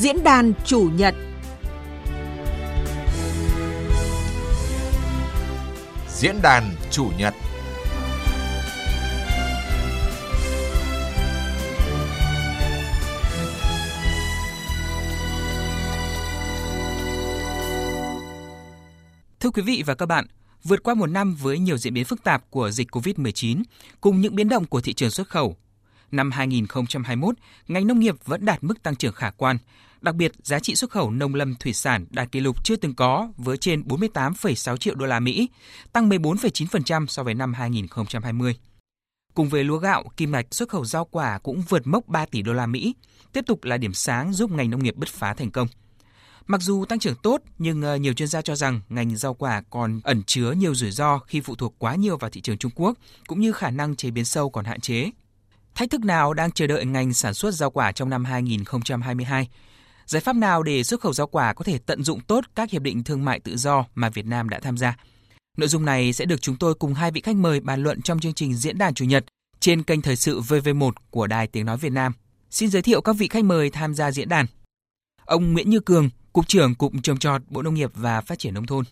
Diễn đàn chủ nhật Diễn đàn chủ nhật Thưa quý vị và các bạn, vượt qua một năm với nhiều diễn biến phức tạp của dịch COVID-19 cùng những biến động của thị trường xuất khẩu, năm 2021, ngành nông nghiệp vẫn đạt mức tăng trưởng khả quan. Đặc biệt, giá trị xuất khẩu nông lâm thủy sản đạt kỷ lục chưa từng có với trên 48,6 triệu đô la Mỹ, tăng 14,9% so với năm 2020. Cùng với lúa gạo, kim ngạch xuất khẩu rau quả cũng vượt mốc 3 tỷ đô la Mỹ, tiếp tục là điểm sáng giúp ngành nông nghiệp bứt phá thành công. Mặc dù tăng trưởng tốt, nhưng ờ, nhiều chuyên gia cho rằng ngành rau quả còn ẩn chứa nhiều rủi ro khi phụ thuộc quá nhiều vào thị trường Trung Quốc, cũng như khả năng chế biến sâu còn hạn chế. Thách thức nào đang chờ đợi ngành sản xuất rau quả trong năm 2022? Giải pháp nào để xuất khẩu rau quả có thể tận dụng tốt các hiệp định thương mại tự do mà Việt Nam đã tham gia? Nội dung này sẽ được chúng tôi cùng hai vị khách mời bàn luận trong chương trình diễn đàn chủ nhật trên kênh thời sự VV1 của Đài Tiếng Nói Việt Nam. Xin giới thiệu các vị khách mời tham gia diễn đàn. Ông Nguyễn Như Cường, Cục trưởng Cục Trồng trọt Bộ Nông nghiệp và Phát triển Nông thôn.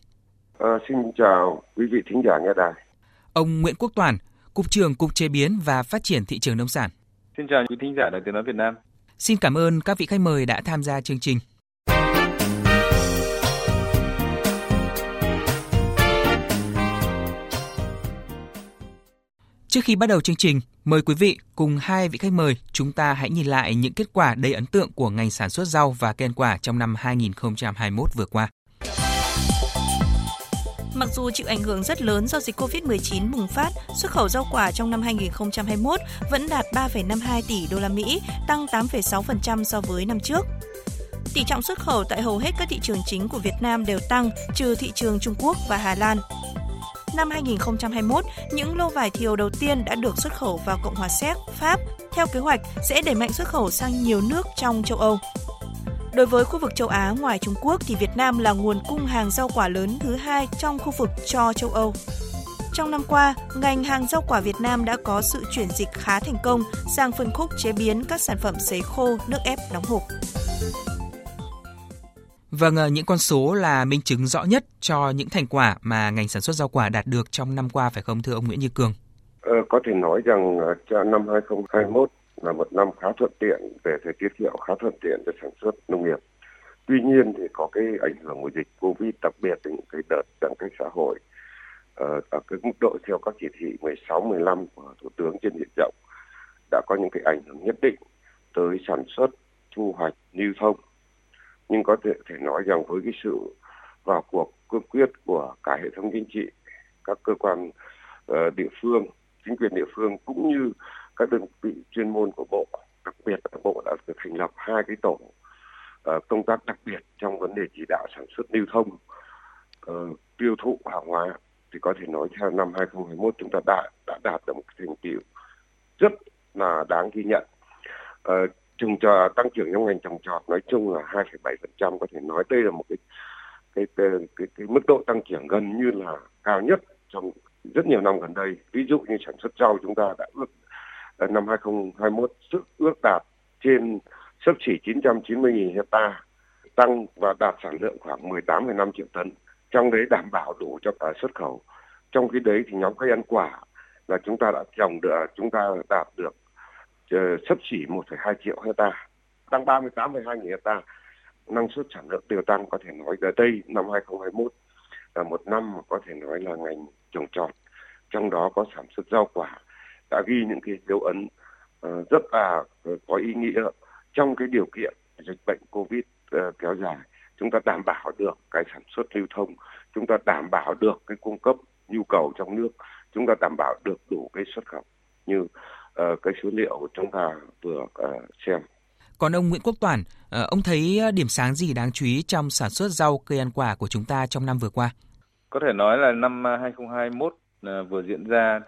À, xin chào quý vị thính giả nghe đài. Ông Nguyễn Quốc Toàn, Cục trưởng Cục Chế biến và Phát triển Thị trường Nông sản. Xin chào quý thính giả Đài Tiếng Nói Việt Nam. Xin cảm ơn các vị khách mời đã tham gia chương trình. Trước khi bắt đầu chương trình, mời quý vị cùng hai vị khách mời chúng ta hãy nhìn lại những kết quả đầy ấn tượng của ngành sản xuất rau và cây ăn quả trong năm 2021 vừa qua. Mặc dù chịu ảnh hưởng rất lớn do dịch Covid-19 bùng phát, xuất khẩu rau quả trong năm 2021 vẫn đạt 3,52 tỷ đô la Mỹ, tăng 8,6% so với năm trước. Tỷ trọng xuất khẩu tại hầu hết các thị trường chính của Việt Nam đều tăng, trừ thị trường Trung Quốc và Hà Lan. Năm 2021, những lô vải thiều đầu tiên đã được xuất khẩu vào Cộng hòa Séc, Pháp, theo kế hoạch sẽ đẩy mạnh xuất khẩu sang nhiều nước trong châu Âu. Đối với khu vực châu Á ngoài Trung Quốc thì Việt Nam là nguồn cung hàng rau quả lớn thứ hai trong khu vực cho châu Âu. Trong năm qua, ngành hàng rau quả Việt Nam đã có sự chuyển dịch khá thành công sang phân khúc chế biến các sản phẩm sấy khô, nước ép đóng hộp. Vâng, ờ, những con số là minh chứng rõ nhất cho những thành quả mà ngành sản xuất rau quả đạt được trong năm qua phải không thưa ông Nguyễn Như Cường? Ờ, có thể nói rằng ờ, cho năm 2021 là một năm khá thuận tiện về thời tiết hiệu khá thuận tiện cho sản xuất nông nghiệp. Tuy nhiên thì có cái ảnh hưởng của dịch Covid đặc biệt là những cái đợt giãn cách xã hội ờ, ở cái mức độ theo các chỉ thị 16, 15 của Thủ tướng trên diện rộng đã có những cái ảnh hưởng nhất định tới sản xuất, thu hoạch, lưu thông. Nhưng có thể thể nói rằng với cái sự vào cuộc cương quyết của cả hệ thống chính trị, các cơ quan uh, địa phương, chính quyền địa phương cũng như các đơn vị chuyên môn của bộ đặc biệt là bộ đã thành lập hai cái tổ uh, công tác đặc biệt trong vấn đề chỉ đạo sản xuất lưu thông uh, tiêu thụ hàng hóa thì có thể nói theo năm 2021 chúng ta đã đã đạt được một thành tiệu rất là đáng ghi nhận. Uh, trồng trọt tăng trưởng trong ngành trồng trọt nói chung là 2,7% có thể nói đây là một cái cái, cái cái cái mức độ tăng trưởng gần như là cao nhất trong rất nhiều năm gần đây. Ví dụ như sản xuất rau chúng ta đã ước Ờ, năm 2021 sức ước đạt trên sấp chỉ 990.000 hecta tăng và đạt sản lượng khoảng 18,5 triệu tấn trong đấy đảm bảo đủ cho cả xuất khẩu. Trong khi đấy thì nhóm cây ăn quả là chúng ta đã trồng được à, chúng ta đạt được ờ, sấp chỉ 1,2 triệu hecta tăng 38,2 nghìn hecta. Năng suất sản lượng đều tăng có thể nói ở đây năm 2021 là một năm mà có thể nói là ngành trồng trọt trong đó có sản xuất rau quả đã ghi những cái dấu ấn uh, rất là uh, có ý nghĩa trong cái điều kiện dịch bệnh covid uh, kéo dài chúng ta đảm bảo được cái sản xuất lưu thông chúng ta đảm bảo được cái cung cấp nhu cầu trong nước chúng ta đảm bảo được đủ cái xuất khẩu như uh, cái số liệu chúng ta vừa uh, xem còn ông Nguyễn Quốc Toản, ông thấy điểm sáng gì đáng chú ý trong sản xuất rau cây ăn quả của chúng ta trong năm vừa qua? Có thể nói là năm 2021 vừa diễn ra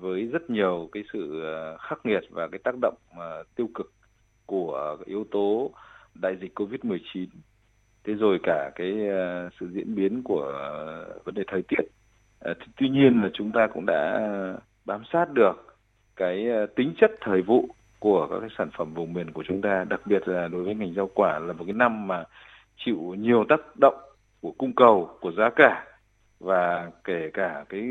với rất nhiều cái sự ờ, khắc nghiệt và cái tác động ờ, tiêu cực của yếu tố đại dịch Covid-19. Thế rồi cả cái ờ, sự diễn biến của vấn đề thời tiết. Tuy nhiên là chúng ta cũng đã bám sát được cái tính chất thời vụ của các cái sản phẩm vùng miền của chúng ta, đặc biệt là đối với ngành rau quả là một cái năm mà chịu nhiều tác động của cung cầu, của giá cả và kể cả cái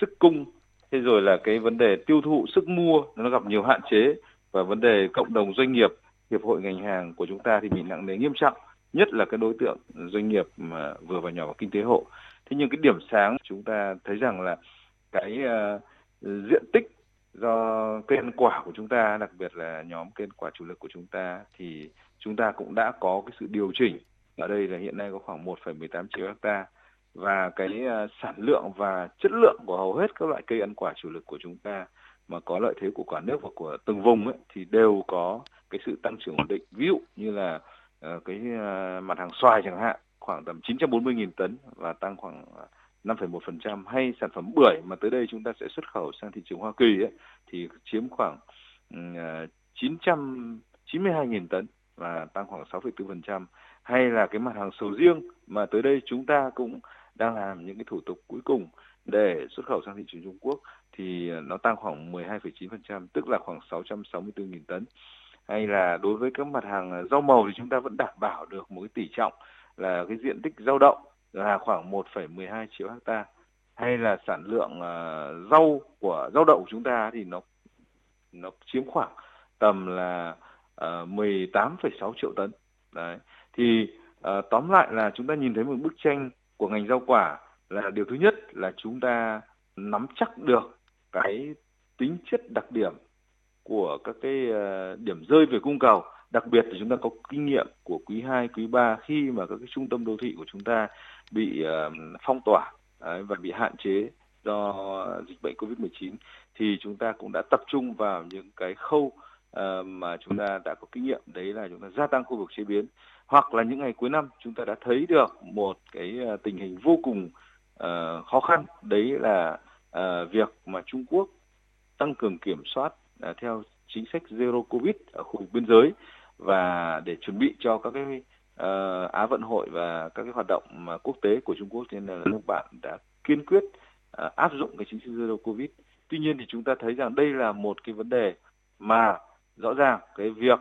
sức cung thế rồi là cái vấn đề tiêu thụ sức mua nó gặp nhiều hạn chế và vấn đề cộng đồng doanh nghiệp hiệp hội ngành hàng của chúng ta thì bị nặng nề nghiêm trọng nhất là cái đối tượng doanh nghiệp mà vừa và nhỏ và kinh tế hộ. Thế nhưng cái điểm sáng chúng ta thấy rằng là cái uh, diện tích do cây ăn quả của chúng ta đặc biệt là nhóm cây ăn quả chủ lực của chúng ta thì chúng ta cũng đã có cái sự điều chỉnh. Ở đây là hiện nay có khoảng 1,18 triệu hecta và cái ờ, sản lượng và chất lượng của hầu hết các loại cây ăn quả chủ lực của chúng ta mà có lợi thế của cả nước và của từng vùng ấy, thì đều có cái sự tăng trưởng ổn định. Ví dụ như là uh, cái uh, mặt hàng xoài chẳng hạn khoảng tầm 940.000 tấn và tăng khoảng 5,1% hay sản phẩm bưởi mà tới đây chúng ta sẽ xuất khẩu sang thị trường Hoa Kỳ ấy, thì chiếm khoảng ừ, uh, 992.000 tấn và tăng khoảng 6,4% hay là cái mặt hàng sầu riêng mà tới đây chúng ta cũng đang làm những cái thủ tục cuối cùng để xuất khẩu sang thị trường Trung Quốc thì ờ, nó tăng khoảng 12,9%, tức là khoảng 664.000 tấn. Hay là đối với các mặt hàng ờ, rau màu thì chúng ta vẫn đảm bảo được một cái tỷ trọng là cái diện tích rau đậu là khoảng 1,12 triệu hecta hay là sản lượng uh, rau của rau đậu của chúng ta thì nó nó chiếm khoảng tầm là uh, 18,6 triệu tấn. Đấy. Thì uh, tóm lại là chúng ta nhìn thấy một bức tranh của ngành rau quả là điều thứ nhất là chúng ta nắm chắc được cái tính chất đặc điểm của các cái ờ, điểm rơi về cung cầu. Đặc biệt là chúng ta có kinh nghiệm của quý 2, quý 3 khi mà các cái trung tâm đô thị của chúng ta bị ờ, phong tỏa và bị hạn chế do dịch bệnh Covid-19 thì chúng ta cũng đã tập trung vào những cái khâu ờ, mà chúng ta đã có kinh nghiệm. Đấy là chúng ta gia tăng khu vực chế biến hoặc là những ngày cuối năm chúng ta đã thấy được một cái ờ, tình hình vô cùng uh, khó khăn. Đấy là uh, việc mà Trung Quốc tăng cường kiểm soát uh, theo chính sách zero covid ở khu vực biên giới và để chuẩn bị cho các cái uh, Á vận hội và các cái hoạt động mà quốc tế của Trung Quốc. Nên là nước bạn đã kiên quyết uh, áp dụng cái chính sách zero covid. Tuy nhiên thì chúng ta thấy rằng đây là một cái vấn đề mà rõ ràng cái việc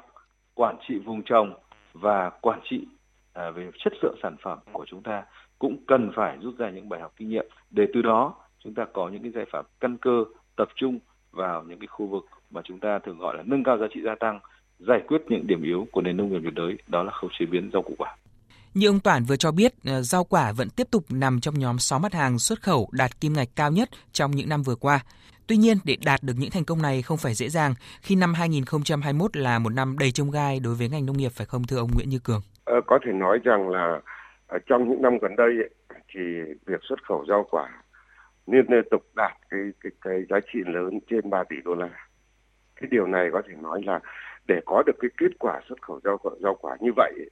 quản trị vùng trồng và quản trị à, về chất lượng sản phẩm của chúng ta cũng cần phải rút ra những bài học kinh nghiệm để từ đó chúng ta có những cái giải pháp căn cơ tập trung vào những cái khu vực mà chúng ta thường gọi là nâng cao giá trị gia tăng giải quyết những điểm yếu của nền nông nghiệp nhiệt đới đó là khâu chế biến rau củ quả như ông Toản vừa cho biết, à, rau quả vẫn tiếp tục nằm trong nhóm 6 mặt hàng xuất khẩu đạt kim ngạch cao nhất trong những năm vừa qua. Tuy nhiên, để đạt được những thành công này không phải dễ dàng khi năm 2021 là một năm đầy trông gai đối với ngành nông nghiệp phải không thưa ông Nguyễn Như Cường? Ờ, có thể nói rằng là ờ, trong những năm gần đây ấy, thì việc xuất khẩu rau quả liên tục đạt cái cái cái giá trị lớn trên 3 tỷ đô la. Cái điều này có thể nói là để có được cái kết quả xuất khẩu rau rau quả như vậy ấy,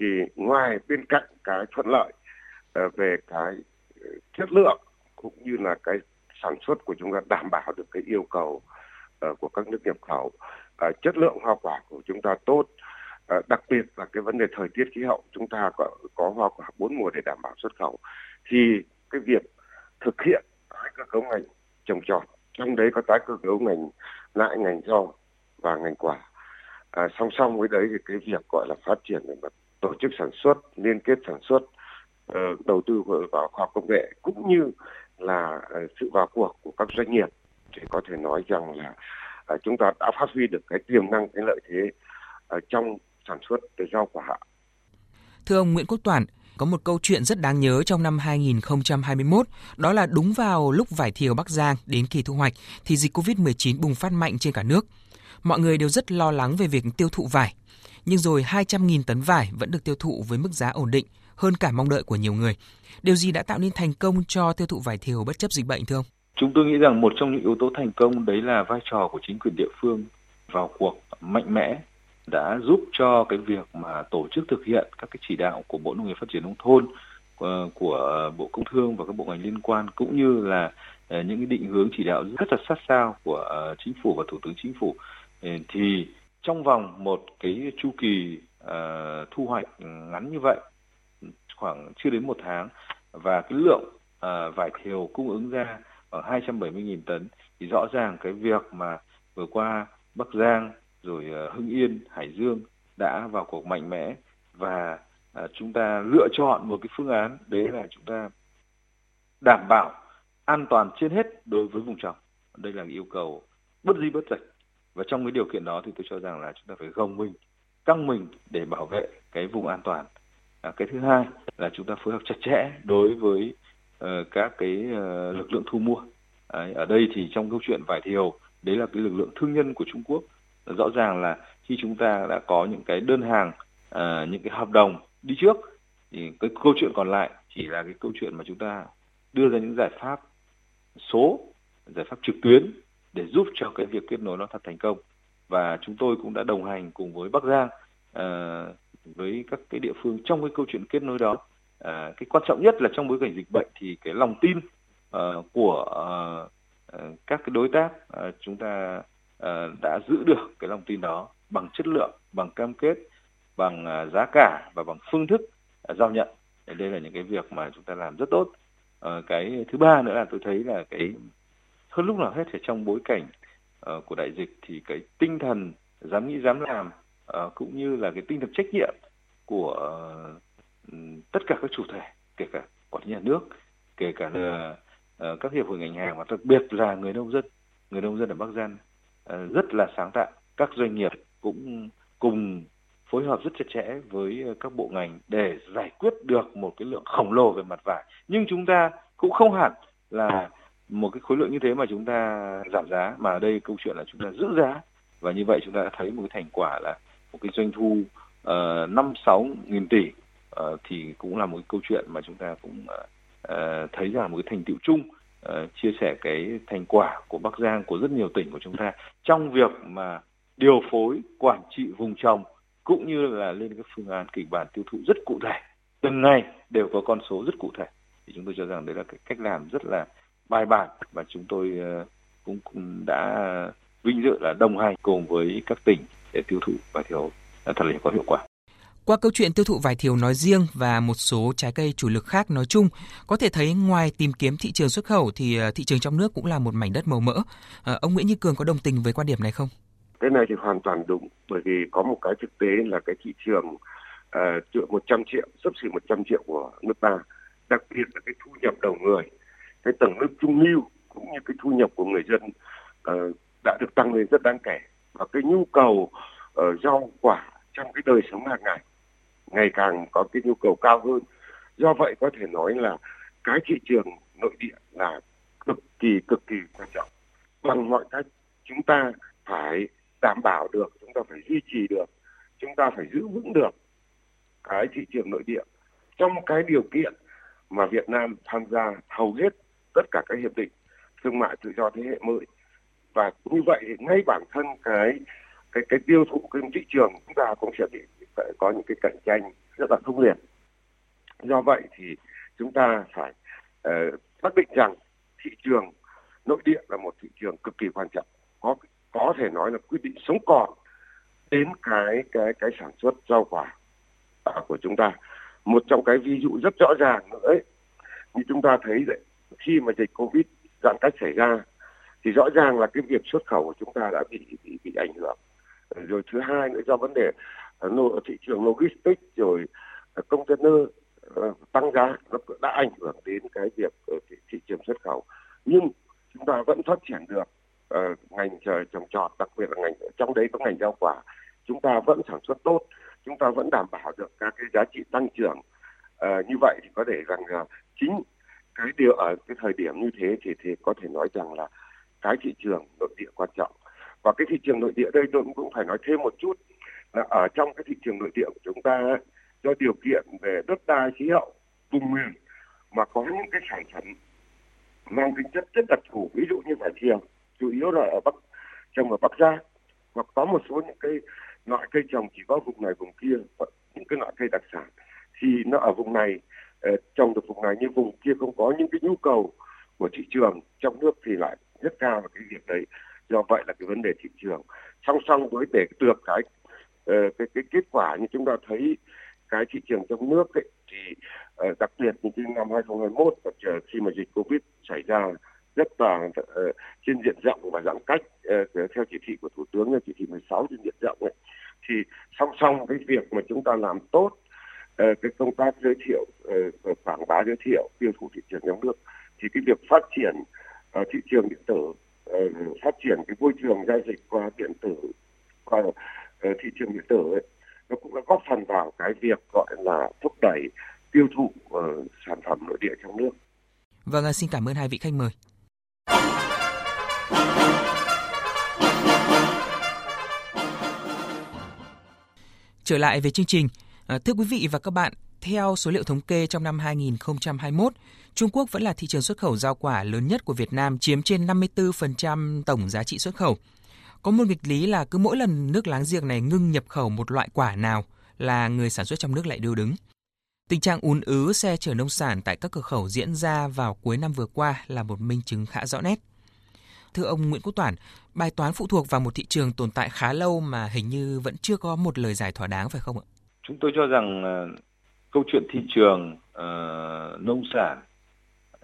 thì ngoài bên cạnh cái thuận lợi ờ, về cái ờ, chất lượng cũng như là cái sản xuất của chúng ta đảm bảo được cái yêu cầu uh, của các nước nhập khẩu. Uh, chất lượng hoa quả của chúng ta tốt. Uh, đặc biệt là cái vấn đề thời tiết khí hậu chúng ta có có hoa quả bốn mùa để đảm bảo xuất khẩu. Thì cái việc thực hiện tái cơ cấu ngành trồng trọt trong đấy có tái cơ cấu ngành lại ngành rau và ngành quả. À, song song với đấy thì cái việc gọi là phát triển về mặt tổ chức sản xuất liên kết sản xuất uh, đầu tư vào khoa học công nghệ cũng như là ờ, sự vào cuộc của các doanh nghiệp thì có thể nói rằng là ờ, chúng ta đã phát huy được cái tiềm năng cái lợi thế ờ, trong sản xuất rau quả. Thưa ông Nguyễn Quốc Toản, có một câu chuyện rất đáng nhớ trong năm 2021, đó là đúng vào lúc vải thiều Bắc Giang đến kỳ thu hoạch thì dịch Covid-19 bùng phát mạnh trên cả nước. Mọi người đều rất lo lắng về việc tiêu thụ vải. Nhưng rồi 200.000 tấn vải vẫn được tiêu thụ với mức giá ổn định, hơn cả mong đợi của nhiều người. Điều gì đã tạo nên thành công cho tiêu thụ vải thiều bất chấp dịch bệnh, thưa ông? Chúng tôi nghĩ rằng một trong những yếu tố thành công đấy là vai trò của chính quyền địa phương vào cuộc mạnh mẽ đã giúp cho cái việc mà tổ chức thực hiện các cái chỉ đạo của Bộ Nông nghiệp Phát triển nông thôn ờ, của Bộ Công Thương và các bộ ngành liên quan, cũng như là ờ, những cái định hướng chỉ đạo rất là sát sao của ờ, chính phủ và thủ tướng chính phủ thì trong vòng một cái chu kỳ thu hoạch ngắn như vậy khoảng chưa đến một tháng và cái lượng uh, vải thiều cung ứng ra khoảng 270.000 tấn thì rõ ràng cái việc mà vừa qua Bắc Giang rồi à, Hưng Yên, Hải Dương đã vào cuộc mạnh mẽ và à, chúng ta lựa chọn một cái phương án đấy là chúng ta đảm bảo an toàn trên hết đối với vùng trồng. Đây là yêu cầu bất di bất dịch. Và trong cái điều kiện đó thì tôi cho rằng là chúng ta phải gồng mình, căng mình để bảo vệ cái vùng an toàn. À, cái thứ hai là chúng ta phối hợp chặt chẽ đối với uh, các cái uh, lực lượng thu mua. Đấy, ở đây thì trong câu chuyện vải thiều, đấy là cái lực lượng thương nhân của Trung Quốc. Rõ ràng là khi chúng ta đã có những cái đơn hàng, uh, những cái hợp đồng đi trước, thì cái câu chuyện còn lại chỉ là cái câu chuyện mà chúng ta đưa ra những giải pháp số, giải pháp trực tuyến để giúp cho cái việc kết nối nó thật thành công. Và chúng tôi cũng đã đồng hành cùng với Bắc Giang uh, với các cái địa phương trong cái câu chuyện kết nối đó. à, cái quan trọng nhất là trong bối cảnh dịch bệnh thì cái lòng tin uh, của uh, các cái đối tác uh, chúng ta uh, đã giữ được cái lòng tin đó bằng chất lượng, bằng cam kết, bằng uh, giá cả và bằng phương thức uh, giao nhận. Đây là những cái việc mà chúng ta làm rất tốt uh, cái thứ ba nữa là tôi thấy là cái hơn lúc nào hết thì trong bối cảnh uh, của đại dịch thì cái tinh thần dám nghĩ dám làm uh, cũng như là cái tinh thần trách nhiệm của uh, tất cả các chủ thể kể cả quản lý nhà nước kể cả là uh, các hiệp hội ngành hàng và đặc biệt là người nông dân. Người nông dân ở Bắc Giang uh, rất là sáng tạo. Các doanh nghiệp cũng cùng phối hợp rất chặt chẽ với các bộ ngành để giải quyết được một cái lượng khổng lồ về mặt vải. Nhưng chúng ta cũng không hẳn là một cái khối lượng như thế mà chúng ta giảm giá mà ở đây câu chuyện là chúng ta giữ giá. Và như vậy chúng ta đã thấy một cái thành quả là một cái doanh thu ờ, năm sáu nghìn tỷ uh, thì cũng là một cái câu chuyện mà chúng ta cũng uh, thấy là một cái thành tựu chung uh, chia sẻ cái thành quả của Bắc Giang của rất nhiều tỉnh của chúng ta. Trong việc mà điều phối quản trị vùng trồng cũng như là lên cái phương án kịch bản tiêu thụ rất cụ thể từng ngày đều có con số rất cụ thể thì chúng tôi cho rằng đấy là cái cách làm rất là bài bản và chúng tôi cũng, cũng, đã vinh dự là đồng hành cùng với các tỉnh để tiêu thụ vải thiều thật là có hiệu quả. Qua câu chuyện tiêu thụ vải thiều nói riêng và một số trái cây chủ lực khác nói chung, có thể thấy ngoài tìm kiếm thị trường xuất khẩu thì ờ, thị trường trong nước cũng là một mảnh đất màu mỡ. À, ông Nguyễn Như Cường có đồng tình với quan điểm này không? cái này thì hoàn toàn đúng bởi vì có một cái thực tế là cái thị trường uh, 100 triệu sấp xỉ 100 triệu của nước ta đặc biệt là cái thu nhập đầu người cái tầng lớp trung lưu cũng như cái thu nhập của người dân uh, đã được tăng lên rất đáng kể và cái nhu cầu uh, rau quả trong cái đời sống hàng ngày ngày càng có cái nhu cầu cao hơn. Do vậy có thể nói là cái thị trường nội địa là cực kỳ cực kỳ quan trọng. Bằng mọi cách chúng ta phải đảm bảo được chúng ta phải duy trì được chúng ta phải giữ vững được cái thị trường nội địa. Trong cái điều kiện mà Việt Nam tham gia hầu hết tất cả các hiệp định thương mại tự do thế hệ mới và như vậy thì ngay bản thân cái cái cái tiêu thụ cái thị trường chúng ta cũng sẽ bị phải có những cái cạnh tranh rất là khốc liệt. Do vậy thì chúng ta phải uh, xác định rằng thị trường nội địa là một thị trường cực kỳ quan trọng. Có có thể nói là quyết định sống còn đến cái cái cái sản xuất rau quả à, của chúng ta. Một trong cái ví dụ rất rõ ràng nữa ấy, như chúng ta thấy đấy khi mà dịch covid giãn cách xảy ra thì rõ ràng là cái việc xuất khẩu của chúng ta đã bị bị, bị ảnh hưởng. Rồi thứ hai nữa do vấn đề ờ, thị trường logistics rồi ờ, container ờ, tăng giá nó đã ảnh hưởng đến cái việc thị, thị trường xuất khẩu. Nhưng chúng ta vẫn phát triển được uh, ngành trồng trọt đặc biệt là ngành trong đấy có ngành rau quả. Chúng ta vẫn sản xuất tốt chúng ta vẫn đảm bảo được các cái giá trị tăng trưởng. Uh, như vậy thì có thể rằng là chính cái điều ở cái thời điểm như thế thì thì có thể nói rằng là cái thị trường nội địa quan trọng. Và cái thị trường nội địa đây tôi cũng phải nói thêm một chút là ở trong cái thị trường nội địa của chúng ta do điều kiện về đất đai, khí hậu, vùng miền mà có những cái sản phẩm mang tính chất rất đặc thù. Ví dụ như vải thiều, chủ yếu là ở bắc, trồng ở bắc giang. Hoặc có một số những cái loại cây trồng chỉ có vùng này, vùng kia những cái loại cây đặc sản thì nó ở vùng này ờ, trồng được vùng này, nhưng vùng kia không có. Những cái nhu cầu của thị trường trong nước thì lại rất cao vào cái việc đấy. Do vậy là cái vấn đề thị trường. Song song với để được cái ờ, cái cái kết quả như chúng ta thấy cái thị trường trong nước ấy, thì ờ, đặc biệt như năm 2021 khi mà dịch covid xảy ra rất là ờ, trên diện rộng và giãn cách theo chỉ thị của thủ tướng là chỉ thị 16 trên diện rộng ấy. Thì song song cái việc mà chúng ta làm tốt cái công tác giới thiệu quảng bá giới thiệu tiêu thụ thị trường trong nước thì cái việc phát triển uh, thị trường điện tử uh, phát triển cái môi trường giao dịch qua điện tử qua uh, thị trường điện tử ấy, nó cũng đã góp phần vào cái việc gọi là thúc đẩy tiêu thụ uh, sản phẩm nội địa trong nước. Vâng, à, xin cảm ơn hai vị khách mời. Trở lại về chương trình, thưa quý vị và các bạn, theo số liệu thống kê trong năm 2021, Trung Quốc vẫn là thị trường xuất khẩu rau quả lớn nhất của Việt Nam, chiếm trên 54% tổng giá trị xuất khẩu. Có một nghịch lý là cứ mỗi lần nước láng giềng này ngưng nhập khẩu một loại quả nào là người sản xuất trong nước lại điêu đứng. Tình trạng ùn ứ xe chở nông sản tại các cửa khẩu diễn ra vào cuối năm vừa qua là một minh chứng khá rõ nét. Thưa ông Nguyễn Quốc Toản, bài toán phụ thuộc vào một thị trường tồn tại khá lâu mà hình như vẫn chưa có một lời giải thỏa đáng phải không ạ? Chúng tôi cho rằng ờ, câu chuyện thị trường uh, nông sản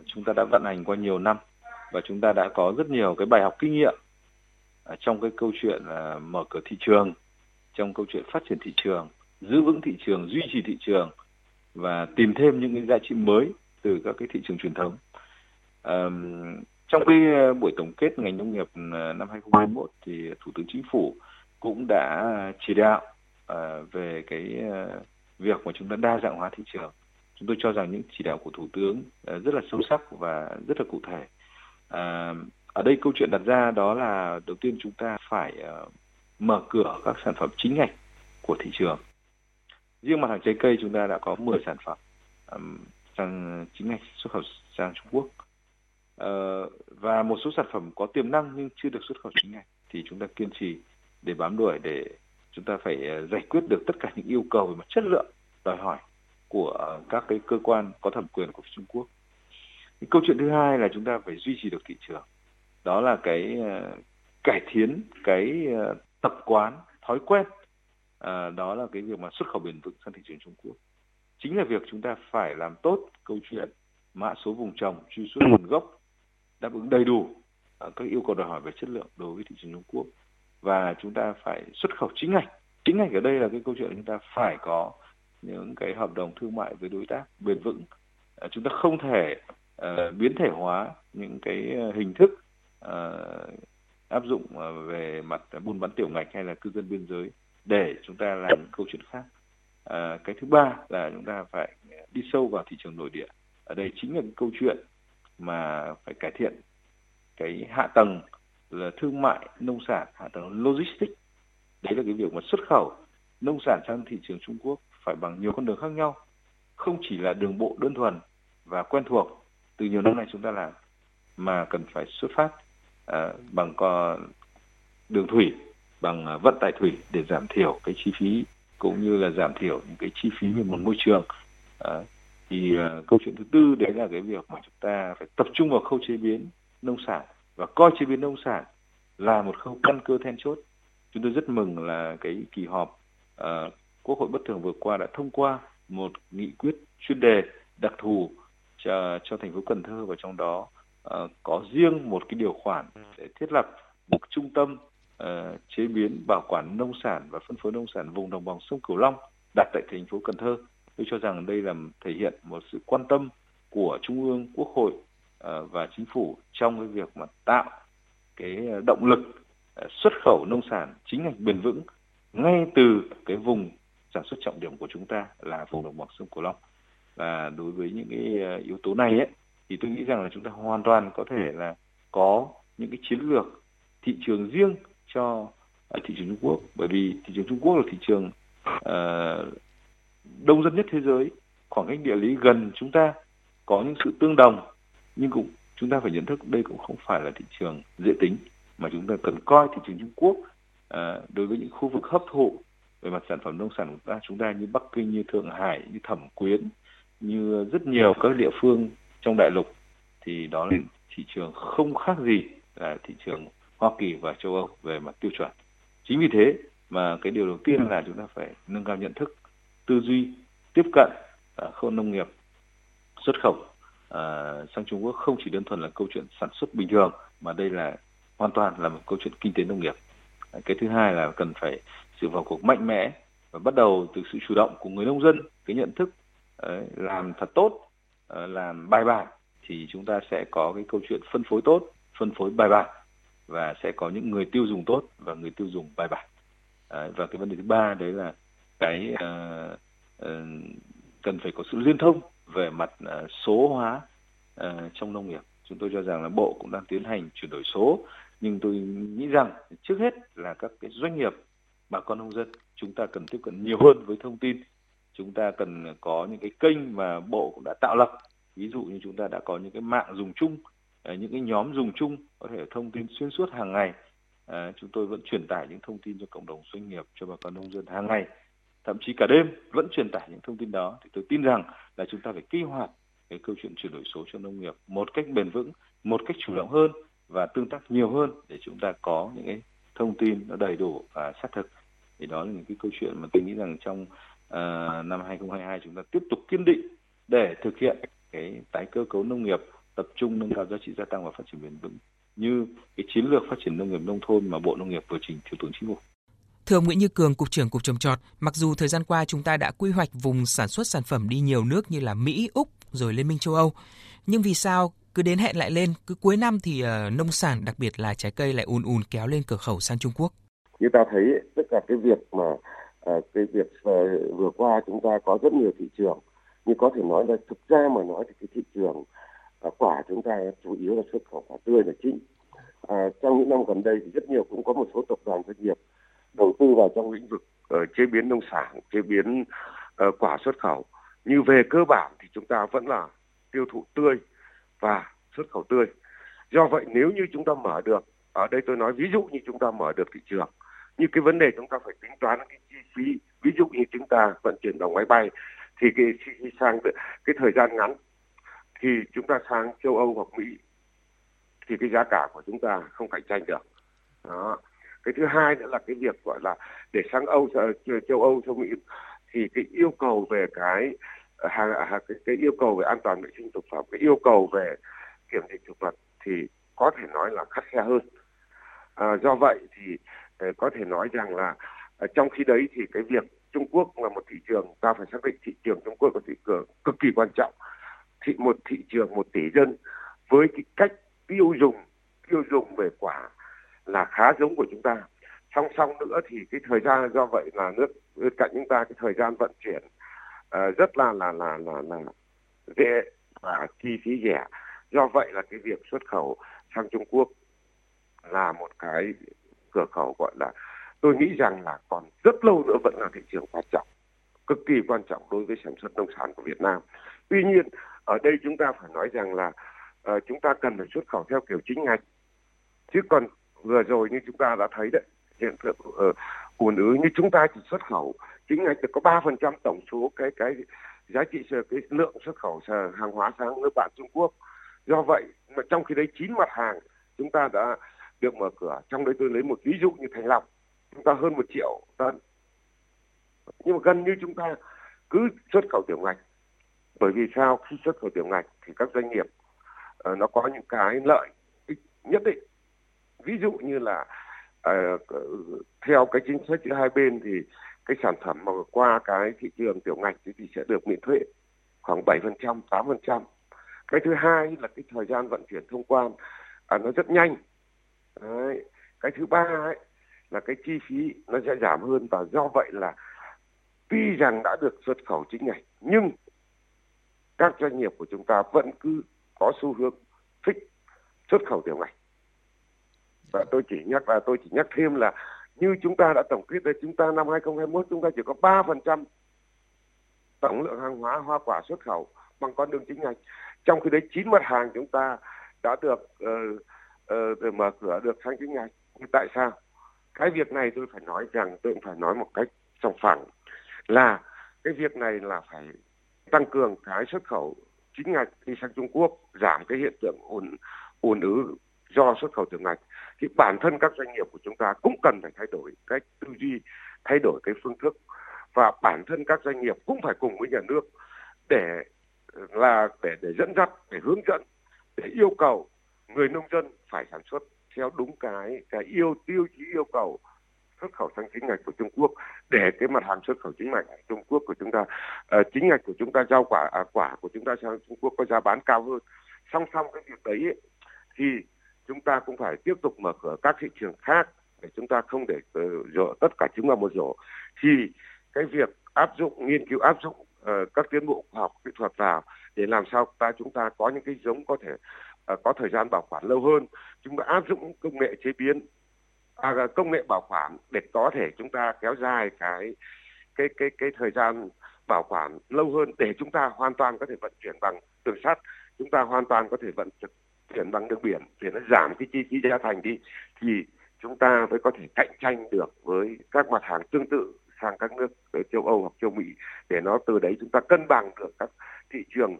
chúng ta đã vận hành qua nhiều năm và chúng ta đã có rất nhiều cái bài học kinh nghiệm uh, trong cái câu chuyện uh, mở cửa thị trường, trong câu chuyện phát triển thị trường, giữ vững thị trường, duy trì thị trường và tìm thêm những cái giá trị mới từ các cái thị trường truyền thống. Trong cái buổi tổng kết ngành nông nghiệp ờ, năm 2021 thì Thủ tướng Chính phủ cũng đã chỉ đạo về cái việc mà chúng ta đa dạng hóa thị trường. Chúng tôi cho rằng những chỉ đạo của Thủ tướng ờ, rất là sâu sắc và rất là cụ thể. Ờ, ở đây câu chuyện đặt ra đó là đầu tiên chúng ta phải ờ, mở cửa các sản phẩm chính ngạch của thị trường riêng mặt hàng trái cây chúng ta đã có 10 sản phẩm sang chính ngạch xuất khẩu sang Trung Quốc và một số sản phẩm có tiềm năng nhưng chưa được xuất khẩu chính ngạch thì chúng ta kiên trì để bám đuổi, để chúng ta phải ờ, giải quyết được tất cả những yêu cầu về mặt chất lượng đòi hỏi của ờ, các cái cơ quan có thẩm quyền của Trung Quốc. Cái câu chuyện thứ hai là chúng ta phải duy trì được thị trường. Đó là cái ờ, cải thiện cái tập quán, thói quen à, đó là cái việc mà xuất khẩu bền vững sang thị trường Trung Quốc chính là việc chúng ta phải làm tốt câu chuyện mã số vùng trồng truy xuất nguồn gốc đáp ứng đầy đủ các yêu cầu đòi hỏi về chất lượng đối với thị trường Trung Quốc và chúng ta phải xuất khẩu chính ngạch. Chính ngạch ở đây là cái câu chuyện chúng ta phải có những cái hợp đồng thương mại với đối tác bền vững. Ờ, chúng ta không thể uh, biến thể hóa những cái ờ, hình thức uh, áp dụng về mặt buôn bán tiểu ngạch hay là cư dân biên giới để chúng ta làm câu chuyện khác. À, cái thứ ba là chúng ta phải đi sâu vào thị trường nội địa. Ở đây chính là cái câu chuyện mà phải cải thiện cái hạ tầng là thương mại nông sản hạ tầng logistics. Đấy là cái việc mà xuất khẩu nông sản sang thị trường Trung Quốc phải bằng nhiều con đường khác nhau. Không chỉ là đường bộ đơn thuần và quen thuộc từ nhiều năm nay chúng ta làm mà cần phải xuất phát uh, bằng con đường thủy bằng à, vận tải thủy để giảm thiểu cái chi phí cũng như là giảm thiểu những cái chi phí về một môi trường. À, thì uh, câu chuyện thứ tư đấy là cái việc mà chúng ta phải tập trung vào khâu chế biến nông sản và coi chế biến nông sản là một khâu căn cơ then chốt chúng tôi rất mừng là cái kỳ họp uh, quốc hội bất thường vừa qua đã thông qua một nghị quyết chuyên đề đặc thù cho cho thành phố Cần Thơ và trong đó uh, có riêng một cái điều khoản để thiết lập một trung tâm uh, chế biến bảo quản nông sản và phân phối nông sản vùng đồng bằng sông Cửu Long đặt tại thành phố Cần Thơ. Tôi cho rằng đây là thể hiện một sự quan tâm của Trung ương, Quốc hội Ờ, và Chính phủ trong cái việc mà tạo cái ờ, động lực ờ, xuất khẩu nông sản chính ngạch bền vững ngay từ cái vùng sản xuất trọng điểm của chúng ta là vùng đồng bằng sông Cửu Long. Và đối với những cái yếu tố này ấy, thì tôi nghĩ rằng là chúng ta hoàn toàn có thể là có những cái chiến lược thị trường riêng cho thị trường Trung Quốc bởi vì thị trường Trung Quốc là thị trường uh, đông dân nhất thế giới khoảng cách địa lý gần chúng ta có những sự tương đồng nhưng cũng chúng ta phải nhận thức đây cũng không phải là thị trường dễ tính mà chúng ta cần coi thị trường Trung Quốc à, đối với những khu vực hấp thụ về mặt sản phẩm nông sản của ta chúng ta như Bắc Kinh như Thượng Hải như Thẩm Quyến như rất nhiều các địa phương trong đại lục thì đó là thị trường không khác gì là thị trường Hoa Kỳ và châu Âu về mặt tiêu chuẩn. Chính vì thế mà cái điều đầu tiên là chúng ta phải nâng cao nhận thức, tư duy, tiếp cận uh, khâu nông nghiệp, xuất khẩu Ờ, sang Trung Quốc không chỉ đơn thuần là câu chuyện sản xuất bình thường mà đây là hoàn toàn là một câu chuyện kinh tế nông nghiệp. Ờ, cái thứ hai là cần phải sự vào cuộc mạnh mẽ và bắt đầu từ sự chủ động của người nông dân, cái nhận thức làm thật tốt, ờ, làm bài bản thì chúng ta sẽ có cái câu chuyện phân phối tốt, phân phối bài bản và sẽ có những người tiêu dùng tốt và người tiêu dùng bài bản. và cái vấn đề thứ ba đấy là cái uh, uh, cần phải có sự liên thông về mặt ờ, số hóa ờ, trong nông nghiệp. Chúng tôi cho rằng là bộ cũng đang tiến hành chuyển đổi số, nhưng tôi nghĩ rằng trước hết là các cái doanh nghiệp, bà con nông dân, chúng ta cần tiếp cận nhiều hơn với thông tin. Chúng ta cần có những cái kênh mà bộ cũng đã tạo lập. Ví dụ như chúng ta đã có những cái mạng dùng chung ờ, những cái nhóm dùng chung có thể thông tin xuyên suốt hàng ngày. Chúng tôi vẫn truyền tải những thông tin cho cộng đồng doanh nghiệp, cho bà con nông dân hàng ngày thậm chí cả đêm vẫn truyền tải những thông tin đó thì tôi tin rằng là chúng ta phải kích hoạt cái câu chuyện chuyển đổi số cho nông nghiệp một cách bền vững một cách chủ động hơn và tương tác nhiều hơn để chúng ta có những cái thông tin nó đầy đủ và xác thực thì đó là những cái câu chuyện mà tôi nghĩ rằng trong uh, năm 2022 chúng ta tiếp tục kiên định để thực hiện cái tái cơ cấu nông nghiệp tập trung nâng cao giá trị gia tăng và phát triển bền vững như cái chiến lược phát triển nông nghiệp nông thôn mà Bộ Nông nghiệp vừa trình Thủ tướng Chính phủ. Thưa Nguyễn Như Cường, Cục trưởng Cục Trồng Trọt, mặc dù thời gian qua chúng ta đã quy hoạch vùng sản xuất sản phẩm đi nhiều nước như là Mỹ, Úc rồi Liên minh châu Âu, nhưng vì sao cứ đến hẹn lại lên, cứ cuối năm thì uh, nông sản đặc biệt là trái cây lại ùn ùn kéo lên cửa khẩu sang Trung Quốc? Như ta thấy tất cả cái việc mà uh, cái việc uh, vừa qua chúng ta có rất nhiều thị trường, nhưng có thể nói là thực ra mà nói thì cái thị trường uh, quả chúng ta chủ yếu là xuất khẩu quả tươi là chính. À, trong những năm gần đây thì rất nhiều cũng có một số tập đoàn doanh nghiệp đầu tư vào trong lĩnh vực uh, chế biến nông sản, chế biến uh, quả xuất khẩu. Như về cơ bản thì chúng ta vẫn là tiêu thụ tươi và xuất khẩu tươi. Do vậy nếu như chúng ta mở được, ở đây tôi nói ví dụ như chúng ta mở được thị trường, như cái vấn đề chúng ta phải tính toán cái chi phí, ví dụ như chúng ta vận chuyển bằng máy bay thì cái khi sang cái thời gian ngắn thì chúng ta sang châu Âu hoặc Mỹ thì cái giá cả của chúng ta không cạnh tranh được. Đó cái thứ hai nữa là cái việc gọi là để sang Âu châu Âu châu Mỹ thì cái yêu cầu về cái ờ, hàng cái, cái yêu cầu về an toàn vệ sinh thực phẩm cái yêu cầu về kiểm dịch thực vật thì có thể nói là khắt khe hơn. À, do vậy thì ờ, có thể nói rằng là trong khi đấy thì cái việc Trung Quốc là một thị trường ta phải xác định thị trường Trung Quốc là thị trường cực kỳ quan trọng. Thị một thị trường một tỷ dân với cái cách tiêu dùng tiêu dùng về quả là khá giống của chúng ta. Song song nữa thì cái thời gian do vậy là nước bên cạnh chúng ta cái thời gian vận chuyển uh, rất là là là là là dễ và chi phí rẻ. Do vậy là cái việc xuất khẩu sang Trung Quốc là một cái cửa khẩu gọi là tôi nghĩ rằng là còn rất lâu nữa vẫn là thị trường quan trọng cực kỳ quan trọng đối với sản xuất nông sản của Việt Nam. Tuy nhiên ở đây chúng ta phải nói rằng là uh, chúng ta cần phải xuất khẩu theo kiểu chính ngạch chứ còn vừa rồi như chúng ta đã thấy đấy hiện tượng uh, ùn ứ như chúng ta chỉ xuất khẩu chính ngạch được có ba phần trăm tổng số cái cái giá trị cái lượng xuất khẩu hàng hóa sang nước bạn Trung Quốc. Do vậy mà trong khi đấy chín mặt hàng chúng ta đã được mở cửa trong đấy tôi lấy một ví dụ như thành lọc chúng ta hơn một triệu tấn. Nhưng mà gần như chúng ta cứ xuất khẩu tiểu ngạch bởi vì sao? Khi xuất khẩu tiểu ngạch thì các doanh nghiệp uh, nó có những cái lợi ích nhất định ví dụ như là uh, theo cái chính sách giữa hai bên thì cái sản phẩm mà qua cái thị trường tiểu ngạch thì sẽ được miễn thuế khoảng 7%, 8%. Cái thứ hai là cái thời gian vận chuyển thông quan à, nó rất nhanh. Đấy. Cái thứ ba ấy, là cái chi phí nó sẽ giảm hơn và do vậy là tuy rằng đã được xuất khẩu chính ngạch nhưng các doanh nghiệp của chúng ta vẫn cứ có xu hướng thích xuất khẩu tiểu ngạch và tôi chỉ nhắc là tôi chỉ nhắc thêm là như chúng ta đã tổng kết đây chúng ta năm 2021 chúng ta chỉ có 3% tổng lượng hàng hóa hoa quả xuất khẩu bằng con đường chính ngạch. Trong khi đấy chín mặt hàng chúng ta đã được uh, uh, mở cửa được sang chính ngạch. Nhưng tại sao? Cái việc này tôi phải nói rằng tôi cũng phải nói một cách sòng phẳng là cái việc này là phải tăng cường cái xuất khẩu chính ngạch đi sang Trung Quốc giảm cái hiện tượng ùn ùn ứ do xuất khẩu tiểu ngạch thì bản thân các doanh nghiệp của chúng ta cũng cần phải thay đổi cách tư duy thay đổi cái phương thức. Và bản thân các doanh nghiệp cũng phải cùng với nhà nước để là để để dẫn dắt để hướng dẫn để yêu cầu người nông dân phải sản xuất theo đúng cái cái yêu tiêu chí yêu cầu xuất khẩu sang chính ngạch của Trung Quốc. Để cái mặt hàng xuất khẩu chính ngạch của Trung Quốc của chúng ta uh, chính ngạch của chúng ta rau quả à, quả của chúng ta sang Trung Quốc có giá bán cao hơn. Song song cái việc đấy ấy, thì chúng ta cũng phải tiếp tục mở cửa các thị trường khác để chúng ta không để uh, tất cả chúng vào một rổ thì cái việc áp dụng nghiên cứu áp dụng uh, các tiến bộ khoa học kỹ thuật vào để làm sao ta chúng ta có những cái giống có thể uh, có thời gian bảo quản lâu hơn. Chúng ta áp dụng công nghệ chế biến à, công nghệ bảo quản để có thể chúng ta kéo dài cái cái cái cái thời gian bảo quản lâu hơn để chúng ta hoàn toàn có thể vận chuyển bằng đường sắt chúng ta hoàn toàn có thể vận chuyển bằng đường biển để nó giảm cái chi phí giá thành đi thì chúng ta mới có thể cạnh tranh được với các mặt hàng tương tự sang các nước ở châu Âu hoặc châu Mỹ để nó từ đấy chúng ta cân bằng được các thị trường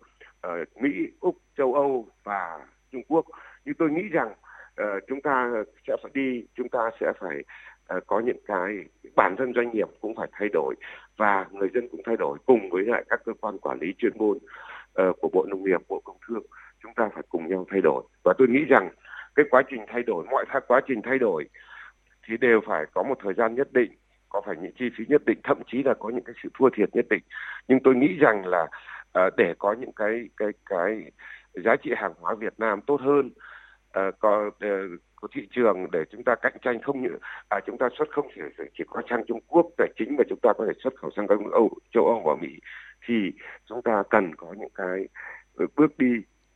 uh, Mỹ, Úc, châu Âu và Trung Quốc. Nhưng tôi nghĩ rằng uh, chúng ta sẽ phải đi, chúng ta sẽ phải uh, có những cái bản thân doanh nghiệp cũng phải thay đổi và người dân cũng thay đổi cùng với lại các cơ quan quản lý chuyên môn uh, của Bộ Nông nghiệp, Bộ Công Thương chúng ta phải cùng nhau thay đổi. Và tôi nghĩ rằng cái quá trình thay đổi mọi quá trình thay đổi thì đều phải có một thời gian nhất định có phải những chi phí nhất định thậm chí là có những cái sự thua thiệt nhất định. Nhưng tôi nghĩ rằng là uh, để có những cái cái cái giá trị hàng hóa Việt Nam tốt hơn uh, có uh, có thị trường để chúng ta cạnh tranh không như à, chúng ta xuất không chỉ chỉ có sang Trung Quốc tài chính mà chúng ta có thể xuất khẩu sang các nước Âu châu Âu và Mỹ thì chúng ta cần có những cái bước đi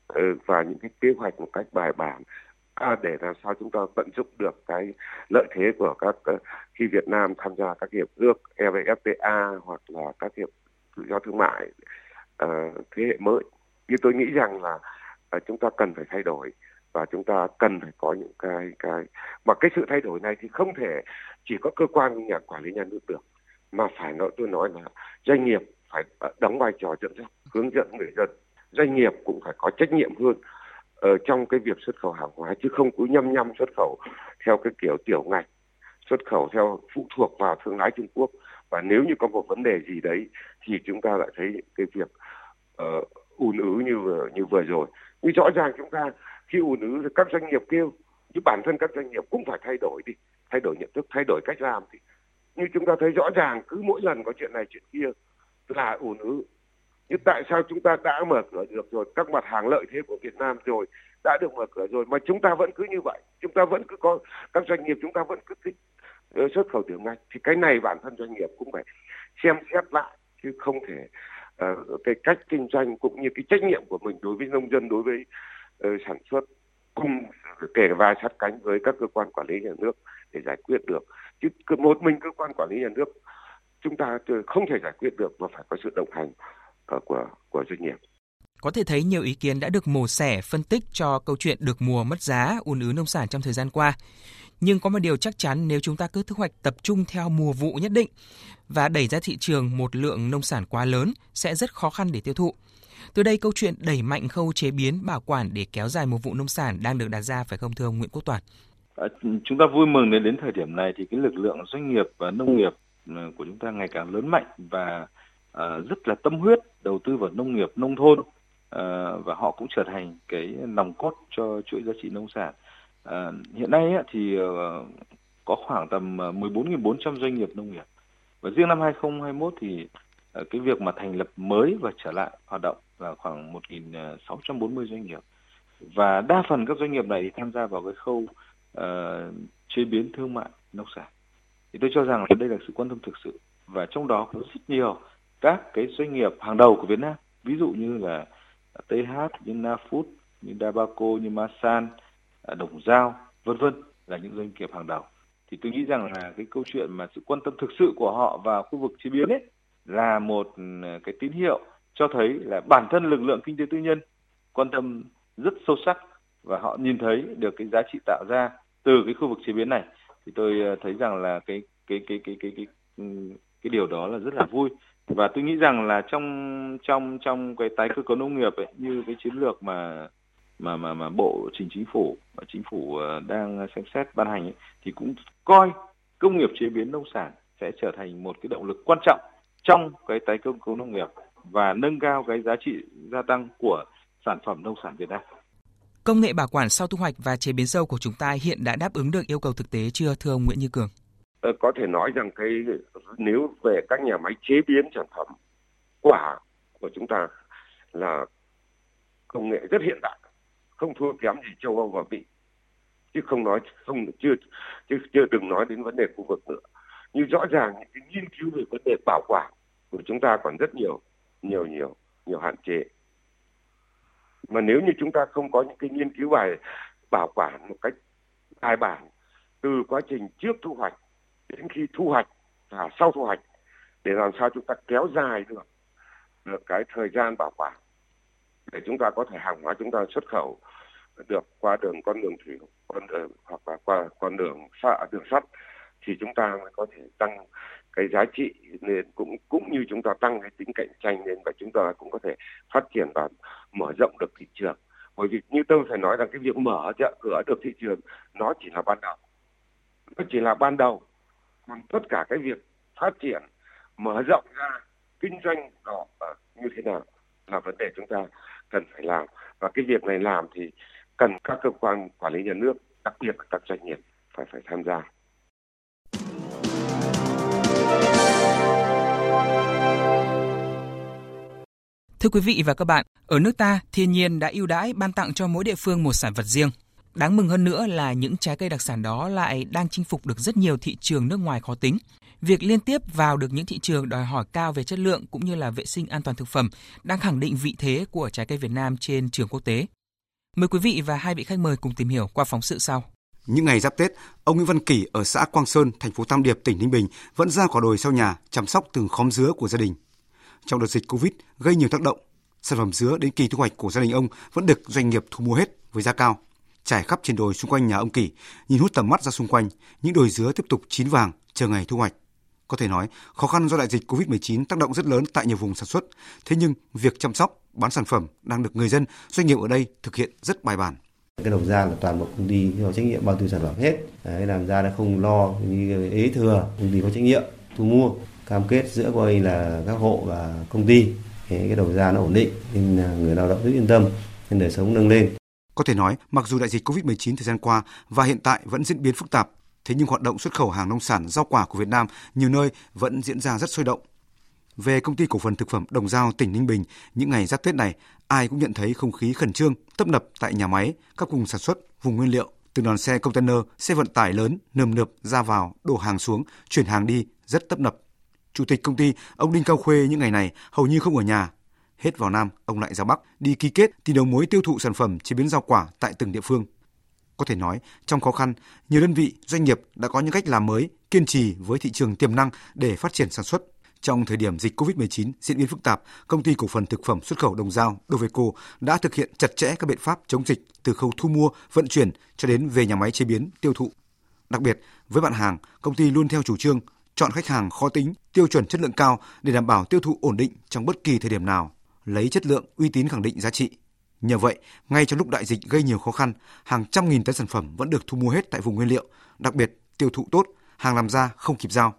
Ừ, và những cái kế hoạch một cách bài bản à, để làm sao chúng ta tận dụng được cái lợi thế của các ờ, khi Việt Nam tham gia các hiệp ước evfta hoặc là các hiệp tự do thương mại ờ, thế hệ mới. Nhưng tôi nghĩ rằng là ờ, chúng ta cần phải thay đổi và chúng ta cần phải có những cái cái mà cái sự thay đổi này thì không thể chỉ có cơ quan nhà quản lý nhà nước được mà phải nói tôi nói là doanh nghiệp phải đóng vai trò dẫn dắt hướng dẫn người dân doanh nghiệp cũng phải có trách nhiệm hơn ở trong cái việc xuất khẩu hàng hóa chứ không cứ nhăm nhăm xuất khẩu theo cái kiểu tiểu ngạch xuất khẩu theo phụ thuộc vào thương lái Trung Quốc. Và nếu như có một vấn đề gì đấy thì chúng ta lại thấy cái việc uh, ùn ứ như vừa như vừa rồi. Nhưng rõ ràng chúng ta khi ùn ứ thì các doanh nghiệp kêu chứ bản thân các doanh nghiệp cũng phải thay đổi đi thay đổi nhận thức thay đổi cách làm thì. Như chúng ta thấy rõ ràng cứ mỗi lần có chuyện này chuyện kia là ùn ứ nhưng tại sao chúng ta đã mở cửa được rồi? Các mặt hàng lợi thế của Việt Nam rồi đã được mở cửa rồi mà chúng ta vẫn cứ như vậy? Chúng ta vẫn cứ có các doanh nghiệp chúng ta vẫn cứ thích ờ, xuất khẩu tiểu ngạch? Thì cái này bản thân doanh nghiệp cũng phải xem xét lại chứ không thể uh, cái cách kinh doanh cũng như cái trách nhiệm của mình đối với nông dân đối với uh, sản xuất cùng kể vai sát cánh với các cơ quan quản lý nhà nước để giải quyết được. Chứ một mình cơ quan quản lý nhà nước chúng ta không thể giải quyết được mà phải có sự đồng hành của của doanh nghiệp. Có thể thấy nhiều ý kiến đã được mổ xẻ phân tích cho câu chuyện được mùa mất giá, ùn ứ nông sản trong thời gian qua. Nhưng có một điều chắc chắn nếu chúng ta cứ thu hoạch tập trung theo mùa vụ nhất định và đẩy ra thị trường một lượng nông sản quá lớn sẽ rất khó khăn để tiêu thụ. Từ đây câu chuyện đẩy mạnh khâu chế biến bảo quản để kéo dài mùa vụ nông sản đang được đặt ra phải không thưa ông Nguyễn Quốc Toàn? À, chúng ta vui mừng đến đến thời điểm này thì cái lực lượng doanh nghiệp và nông nghiệp ờ, của chúng ta ngày càng lớn mạnh và À, rất là tâm huyết đầu tư vào nông nghiệp nông thôn à, và họ cũng trở thành cái nòng cốt cho chuỗi giá trị nông sản. À, hiện nay thì có khoảng tầm 14.400 doanh nghiệp nông nghiệp. Và riêng năm 2021 thì cái việc mà thành lập mới và trở lại hoạt động là khoảng 1.640 doanh nghiệp. Và đa phần các doanh nghiệp này thì tham gia vào cái khâu uh, chế biến thương mại nông sản. Thì tôi cho rằng là đây là sự quan tâm thực sự. Và trong đó có rất nhiều các cái doanh nghiệp hàng đầu của Việt Nam. Ví dụ như là TH như Nafood như Dabaco như Masan à, Đồng Giao vân vân là những doanh nghiệp hàng đầu. Thì tôi nghĩ rằng là cái câu chuyện mà sự quan tâm thực sự của họ vào khu vực chế biến ấy là một à, cái tín hiệu cho thấy là bản thân lực lượng kinh tế tư nhân quan tâm rất sâu sắc và họ nhìn thấy được cái giá trị tạo ra từ cái khu vực chế biến này. Thì tôi à, thấy rằng là cái cái cái cái cái cái cái, cái điều đó là rất là vui và tôi nghĩ rằng là trong trong trong cái tái cơ cấu nông nghiệp ấy như cái chiến lược mà mà mà mà bộ trình chính phủ và chính phủ ờ, đang xem xét ban hành ấy, thì cũng coi công nghiệp chế biến nông sản sẽ trở thành một cái động lực quan trọng trong cái tái cơ cấu nông nghiệp và nâng cao cái giá trị gia tăng của sản phẩm nông sản Việt Nam. Công nghệ bảo quản sau thu hoạch và chế biến dâu của chúng ta hiện đã đáp ứng được yêu cầu thực tế chưa thưa ông Nguyễn Như Cường? Ờ, có thể nói rằng cái nếu về các nhà máy chế biến sản phẩm quả của chúng ta là công nghệ rất hiện đại, không thua kém gì châu Âu và Mỹ. Chứ không nói không chưa chứ chưa đừng nói đến vấn đề khu vực nữa. Nhưng rõ ràng những cái nghiên cứu về vấn đề bảo quản của chúng ta còn rất nhiều nhiều nhiều nhiều hạn chế. Mà nếu như chúng ta không có những cái nghiên cứu bài bảo quản một cách bài bản từ quá trình trước thu hoạch đến khi thu hoạch và sau thu hoạch, để làm sao chúng ta kéo dài được được cái thời gian bảo quản, để chúng ta có thể hàng hóa chúng ta xuất khẩu được qua đường con đường thủy, con đường, hoặc là qua con đường xa, đường sắt, thì chúng ta mới có thể tăng cái giá trị nên cũng cũng như chúng ta tăng cái tính cạnh tranh lên và chúng ta cũng có thể phát triển và mở rộng được thị trường. Bởi vì như tôi phải nói rằng cái việc mở chợ cửa được thị trường, nó chỉ là ban đầu. Nó chỉ là ban đầu còn tất cả cái việc phát triển mở rộng ra kinh doanh đó như thế nào là vấn đề chúng ta cần phải làm và cái việc này làm thì cần các cơ quan quản lý nhà nước đặc biệt là các doanh nghiệp phải phải tham gia Thưa quý vị và các bạn, ở nước ta, thiên nhiên đã ưu đãi ban tặng cho mỗi địa phương một sản vật riêng. Đáng mừng hơn nữa là những trái cây đặc sản đó lại đang chinh phục được rất nhiều thị trường nước ngoài khó tính. Việc liên tiếp vào được những thị trường đòi hỏi cao về chất lượng cũng như là vệ sinh an toàn thực phẩm đang khẳng định vị thế của trái cây Việt Nam trên trường quốc tế. Mời quý vị và hai vị khách mời cùng tìm hiểu qua phóng sự sau. Những ngày giáp Tết, ông Nguyễn Văn Kỳ ở xã Quang Sơn, thành phố Tam Điệp, tỉnh Ninh Bình vẫn ra quả đồi sau nhà chăm sóc từng khóm dứa của gia đình. Trong đợt dịch Covid gây nhiều tác động, sản phẩm dứa đến kỳ thu hoạch của gia đình ông vẫn được doanh nghiệp thu mua hết với giá cao. Trải khắp trên đồi xung quanh nhà ông Kỳ nhìn hút tầm mắt ra xung quanh, những đồi dứa tiếp tục chín vàng chờ ngày thu hoạch. Có thể nói, khó khăn do đại dịch COVID-19 tác động rất lớn tại nhiều vùng sản xuất. Thế nhưng, việc chăm sóc, bán sản phẩm đang được người dân, doanh nghiệp ở đây thực hiện rất bài bản. Cái đầu ra là toàn bộ công ty có trách nhiệm bao tiêu sản phẩm hết. Đấy, làm ra là không lo như ế thừa, công ty có trách nhiệm thu mua cam kết giữa coi là các hộ và công ty cái đầu ra nó ổn định nên người lao động rất yên tâm nên đời sống nâng lên. Có thể nói, mặc dù đại dịch COVID-19 thời gian qua và hiện tại vẫn diễn biến phức tạp, thế nhưng hoạt động xuất khẩu hàng nông sản, rau quả của Việt Nam nhiều nơi vẫn diễn ra rất sôi động. Về công ty cổ phần thực phẩm Đồng Giao tỉnh Ninh Bình, những ngày giáp Tết này, ai cũng nhận thấy không khí khẩn trương, tấp nập tại nhà máy, các vùng sản xuất, vùng nguyên liệu. Từng đoàn xe container, xe vận tải lớn nườm nượp ra vào, đổ hàng xuống, chuyển hàng đi rất tấp nập. Chủ tịch công ty, ông Đinh Cao Khuê những ngày này hầu như không ở nhà. Hết vào Nam, ông lại ra Bắc đi ký kết tìm đầu mối tiêu thụ sản phẩm chế biến rau quả tại từng địa phương. Có thể nói, trong khó khăn, nhiều đơn vị, doanh nghiệp đã có những cách làm mới, kiên trì với thị trường tiềm năng để phát triển sản xuất. Trong thời điểm dịch COVID-19 diễn biến phức tạp, công ty cổ phần thực phẩm xuất khẩu Đồng Giao Doveco đã thực hiện chặt chẽ các biện pháp chống dịch từ khâu thu mua, vận chuyển cho đến về nhà máy chế biến, tiêu thụ. Đặc biệt, với bạn hàng, công ty luôn theo chủ trương chọn khách hàng khó tính, tiêu chuẩn chất lượng cao để đảm bảo tiêu thụ ổn định trong bất kỳ thời điểm nào, lấy chất lượng uy tín khẳng định giá trị. Nhờ vậy, ngay trong lúc đại dịch gây nhiều khó khăn, hàng trăm nghìn tấn sản phẩm vẫn được thu mua hết tại vùng nguyên liệu, đặc biệt tiêu thụ tốt, hàng làm ra không kịp giao.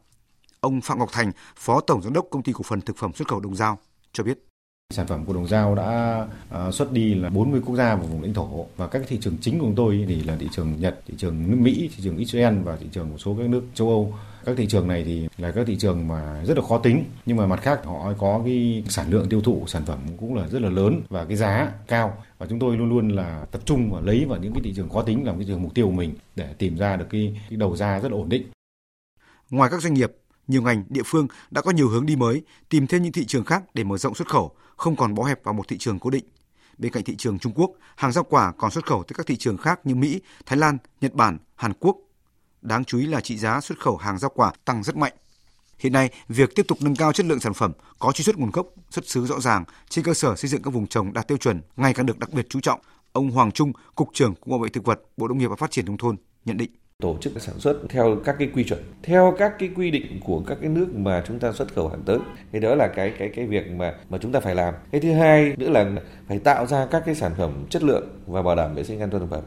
Ông Phạm Ngọc Thành, Phó Tổng Giám đốc Công ty Cổ phần Thực phẩm Xuất khẩu Đồng Giao cho biết. Sản phẩm của Đồng Giao đã à, xuất đi là 40 quốc gia và vùng lãnh thổ và các thị trường chính của chúng tôi thì là thị trường Nhật, thị trường nước Mỹ, thị trường Israel và thị trường một số các nước châu Âu. Các thị trường này thì là các thị trường mà rất là khó tính nhưng mà mặt khác họ có cái sản lượng tiêu thụ sản phẩm cũng là rất là lớn và cái giá cao và chúng tôi luôn luôn là tập trung và lấy vào những cái thị trường khó tính làm cái trường mục tiêu của mình để tìm ra được cái, cái đầu ra rất là ổn định. Ngoài các doanh nghiệp, nhiều ngành, địa phương đã có nhiều hướng đi mới, tìm thêm những thị trường khác để mở rộng xuất khẩu, không còn bó hẹp vào một thị trường cố định. Bên cạnh thị trường Trung Quốc, hàng rau quả còn xuất khẩu tới các thị trường khác như Mỹ, Thái Lan, Nhật Bản, Hàn Quốc. Đáng chú ý là trị giá xuất khẩu hàng rau quả tăng rất mạnh. Hiện nay, việc tiếp tục nâng cao chất lượng sản phẩm có truy xuất nguồn gốc, xuất xứ rõ ràng trên cơ sở xây dựng các vùng trồng đạt tiêu chuẩn ngày càng được đặc biệt chú trọng. Ông Hoàng Trung, cục trưởng Cục Bảo vệ thực vật, Bộ Nông nghiệp và Phát triển nông thôn nhận định tổ chức sản xuất theo các cái quy chuẩn theo các cái quy định của các cái nước mà chúng ta xuất khẩu hàng tới thì đó là cái cái cái việc mà mà chúng ta phải làm cái thứ hai nữa là phải tạo ra các cái sản phẩm chất lượng và bảo đảm vệ sinh an toàn thực phẩm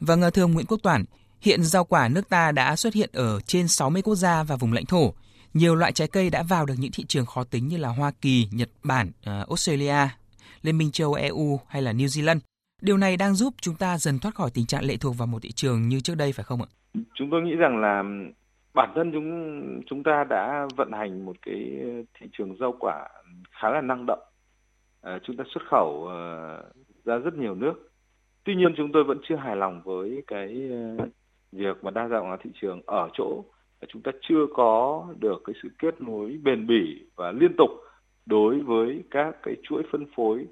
Vâng, thưa ông Nguyễn Quốc Toản, hiện rau quả nước ta đã xuất hiện ở trên 60 quốc gia và vùng lãnh thổ. Nhiều loại trái cây đã vào được những thị trường khó tính như là Hoa Kỳ, Nhật Bản, ờ, Australia, Liên minh châu EU hay là New Zealand. Điều này đang giúp chúng ta dần thoát khỏi tình trạng lệ thuộc vào một thị trường như trước đây phải không ạ? Chúng tôi nghĩ rằng là bản thân chúng chúng ta đã vận hành một cái thị trường rau quả khá là năng động. À, chúng ta xuất khẩu uh, ra rất nhiều nước. Tuy nhiên chúng tôi vẫn chưa hài lòng với cái uh, việc mà đa dạng hóa thị trường ở chỗ chúng ta chưa có được cái sự kết nối bền bỉ và liên tục đối với các cái chuỗi phân phối